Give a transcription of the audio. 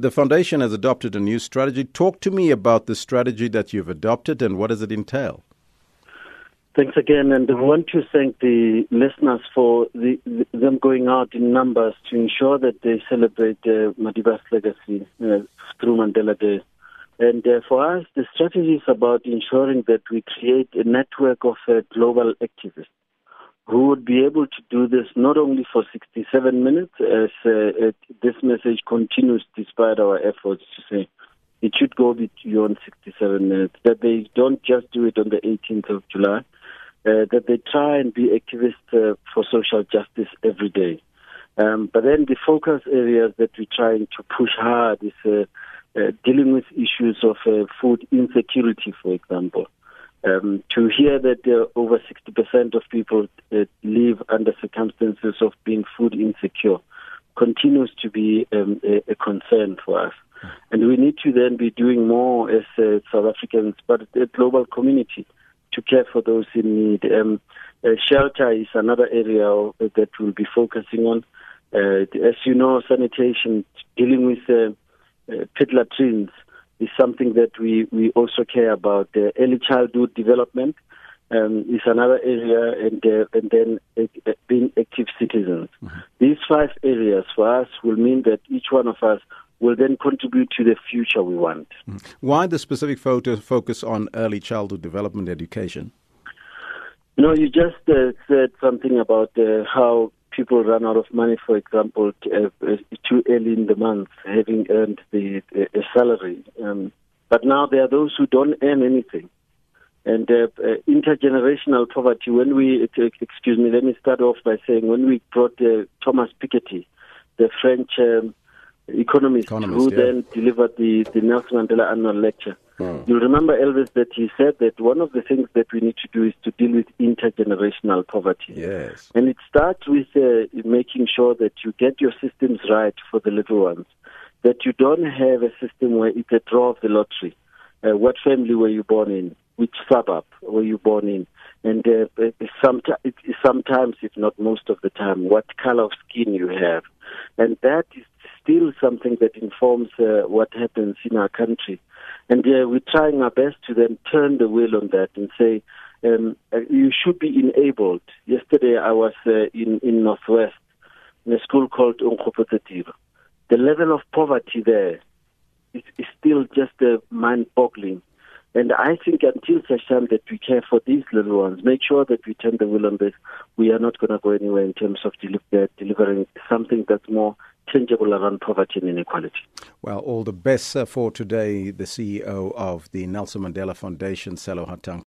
The foundation has adopted a new strategy. Talk to me about the strategy that you've adopted and what does it entail? Thanks again, and I want to thank the listeners for the, them going out in numbers to ensure that they celebrate uh, Madiba's legacy uh, through Mandela Day. And uh, for us, the strategy is about ensuring that we create a network of uh, global activists who would be able to do this not only for 67 minutes, as uh, this message continues despite our efforts to say it should go beyond 67 minutes, that they don't just do it on the 18th of July, uh, that they try and be activists uh, for social justice every day. Um, but then the focus areas that we're trying to push hard is uh, uh dealing with issues of uh, food insecurity, for example. Um, to hear that uh, over 60% of people uh, live under circumstances of being food insecure continues to be um, a, a, concern for us. And we need to then be doing more as uh, South Africans, but a global community to care for those in need. Um, uh, shelter is another area that we'll be focusing on. Uh, as you know, sanitation, dealing with uh, pit latrines, is something that we, we also care about. Uh, early childhood development um, is another area, and, uh, and then uh, being active citizens. Mm-hmm. These five areas for us will mean that each one of us will then contribute to the future we want. Mm-hmm. Why the specific focus on early childhood development education? You know, you just uh, said something about uh, how people run out of money, for example, uh, too early in the month, having earned the, the salary. Um, but now there are those who don't earn anything. And uh, uh, intergenerational poverty, when we, excuse me, let me start off by saying when we brought uh, Thomas Piketty, the French um, economist, economist, who yeah. then delivered the, the Nelson Mandela annual lecture. Hmm. You'll remember, Elvis, that he said that one of the things that we need to do is to deal with intergenerational poverty. Yes. And it starts with uh, making sure that you get your systems right for the little ones, that you don't have a system where it's a draw of the lottery. Uh, what family were you born in? Which suburb were you born in? And uh, sometimes, sometimes, if not most of the time, what color of skin you have. And that is still something that informs uh, what happens in our country. And uh, we're trying our best to then turn the wheel on that and say, um, uh, you should be enabled. Yesterday I was uh, in, in Northwest in a school called Unkgopotsetiro. The level of poverty there is, is still just uh, mind-boggling. And I think until such time that we care for these little ones, make sure that we turn the wheel on this, we are not going to go anywhere in terms of deli- uh, delivering something that's more tangible around poverty and inequality. Well, all the best for today, the CEO of the Nelson Mandela Foundation, Sello Hatang.